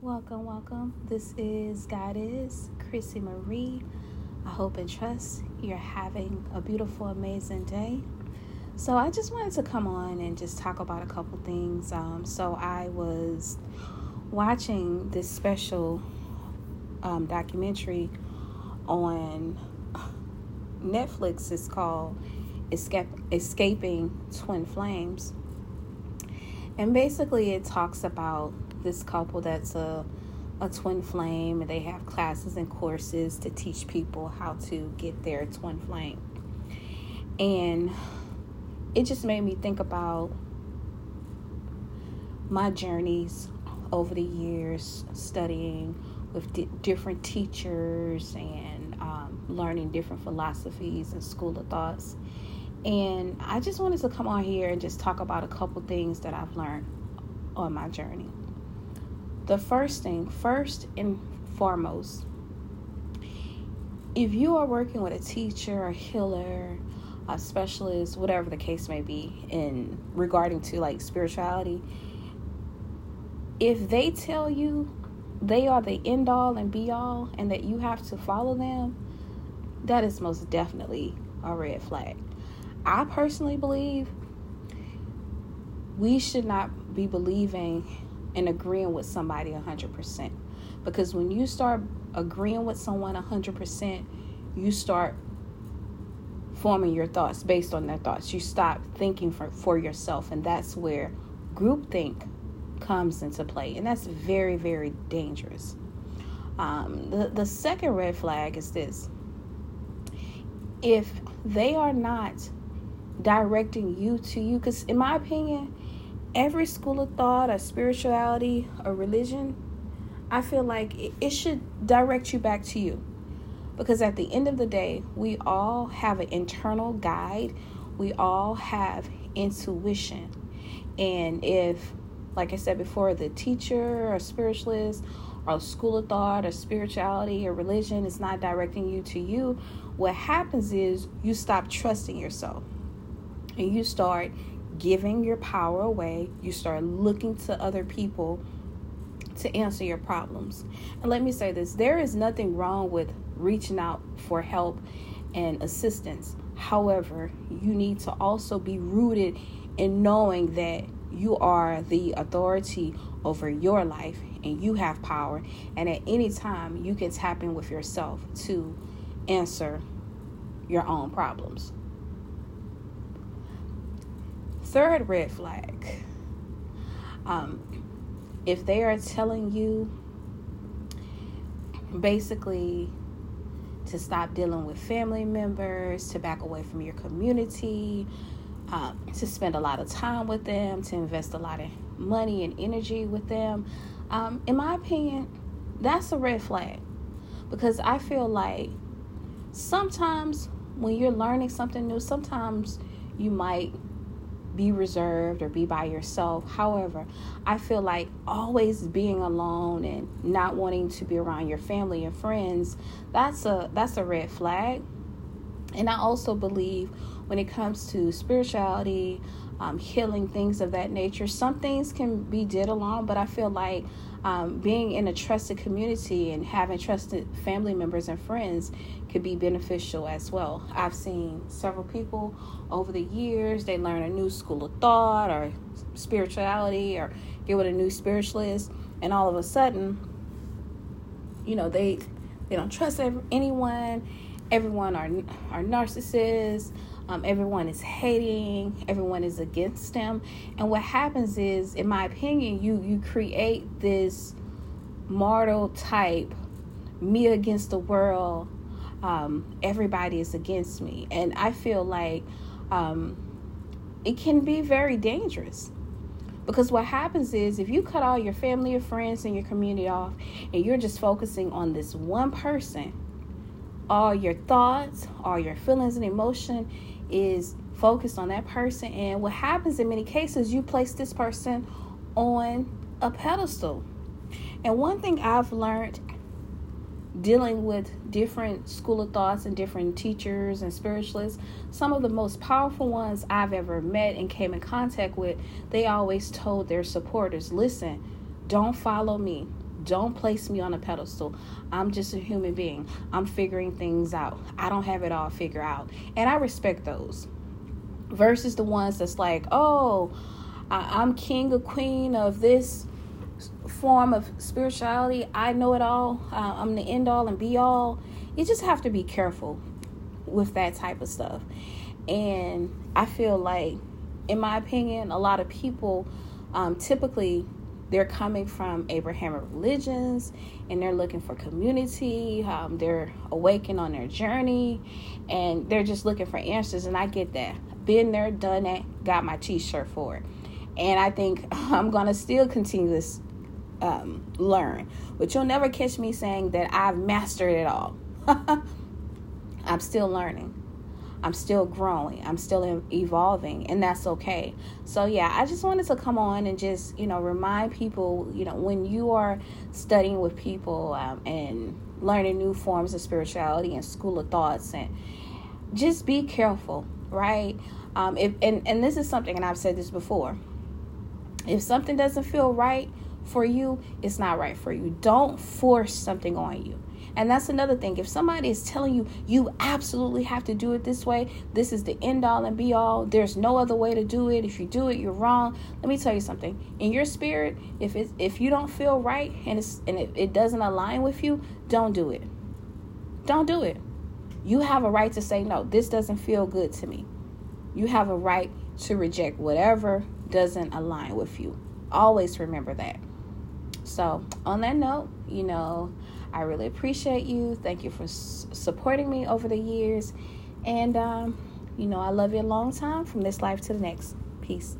Welcome, welcome. This is Goddess Chrissy Marie. I hope and trust you're having a beautiful, amazing day. So, I just wanted to come on and just talk about a couple things. Um, so, I was watching this special um, documentary on Netflix. It's called Escape, Escaping Twin Flames. And basically, it talks about this couple that's a a twin flame and they have classes and courses to teach people how to get their twin flame. And it just made me think about my journeys over the years studying with di- different teachers and um, learning different philosophies and school of thoughts. And I just wanted to come on here and just talk about a couple things that I've learned on my journey the first thing, first and foremost, if you are working with a teacher, a healer, a specialist, whatever the case may be, in regarding to like spirituality, if they tell you they are the end all and be all and that you have to follow them, that is most definitely a red flag. I personally believe we should not be believing and agreeing with somebody 100%. Because when you start agreeing with someone 100%, you start forming your thoughts based on their thoughts. You stop thinking for, for yourself, and that's where groupthink comes into play. And that's very, very dangerous. Um, the, the second red flag is this if they are not directing you to you, because in my opinion, every school of thought or spirituality or religion, I feel like it, should direct you back to you. Because at the end of the day, we all have an internal guide, we all have intuition. And if, like I said before, the teacher or spiritualist or school of thought or spirituality or religion is not directing you to you, what happens is you stop trusting yourself and you start giving your power away. You start looking to other people to answer your problems. And let me say this there is nothing wrong with reaching out for help and assistance. However, you need to also be rooted in knowing that you are the authority over your life and you have power. And at any time, you can tap in with yourself to answer your own problems. Third red flag. Um, if they are telling you basically to stop dealing with family members, to back away from your community, um, to spend a lot of time with them, to invest a lot of money and energy with them, um, in my opinion, that's a red flag. Because I feel like sometimes when you're learning something new, sometimes you might be reserved or be by yourself. However, I feel like always being alone and not wanting to be around your family and friends, that's a that's a red flag. And I also believe when it comes to spirituality, um, healing, things of that nature, some things can be did alone, but I feel like um, being in a trusted community and having trusted family members and friends could be beneficial as well. I've seen several people over the years, they learn a new school of thought or spirituality or get with a new spiritualist, and all of a sudden, you know, they they don't trust anyone. Everyone are are narcissists. Um, everyone is hating. Everyone is against them. And what happens is, in my opinion, you you create this mortal type, me against the world. Um, everybody is against me, and I feel like um, it can be very dangerous. Because what happens is if you cut all your family, your friends, and your community off, and you're just focusing on this one person, all your thoughts, all your feelings and emotion is focused on that person. And what happens in many cases, you place this person on a pedestal. And one thing I've learned dealing with different school of thoughts and different teachers and spiritualists, some of the most powerful ones I've ever met and came in contact with, they always told their supporters, listen, don't follow me. Don't place me on a pedestal. I'm just a human being. I'm figuring things out. I don't have it all figured out. And I respect those. Versus the ones that's like, oh, I'm king or queen of this form of spirituality. I know it all. Uh, I'm the end all and be all. You just have to be careful with that type of stuff. And I feel like, in my opinion, a lot of people um, typically they're coming from Abrahamic religions and they're looking for community. Um, they're awakened on their journey and they're just looking for answers. And I get that. Been there, done that, got my t shirt for it. And I think I'm going to still continue to um, learn. But you'll never catch me saying that I've mastered it all. I'm still learning. I'm still growing. I'm still evolving, and that's okay. So, yeah, I just wanted to come on and just, you know, remind people, you know, when you are studying with people um, and learning new forms of spirituality and school of thoughts, and just be careful, right? Um, if, and, and this is something, and I've said this before if something doesn't feel right for you, it's not right for you. Don't force something on you. And that's another thing. If somebody is telling you you absolutely have to do it this way, this is the end all and be all, there's no other way to do it. If you do it, you're wrong. Let me tell you something. In your spirit, if it's if you don't feel right and it's and it, it doesn't align with you, don't do it. Don't do it. You have a right to say no. This doesn't feel good to me. You have a right to reject whatever doesn't align with you. Always remember that. So, on that note, you know, I really appreciate you. Thank you for s- supporting me over the years. And, um, you know, I love you a long time from this life to the next. Peace.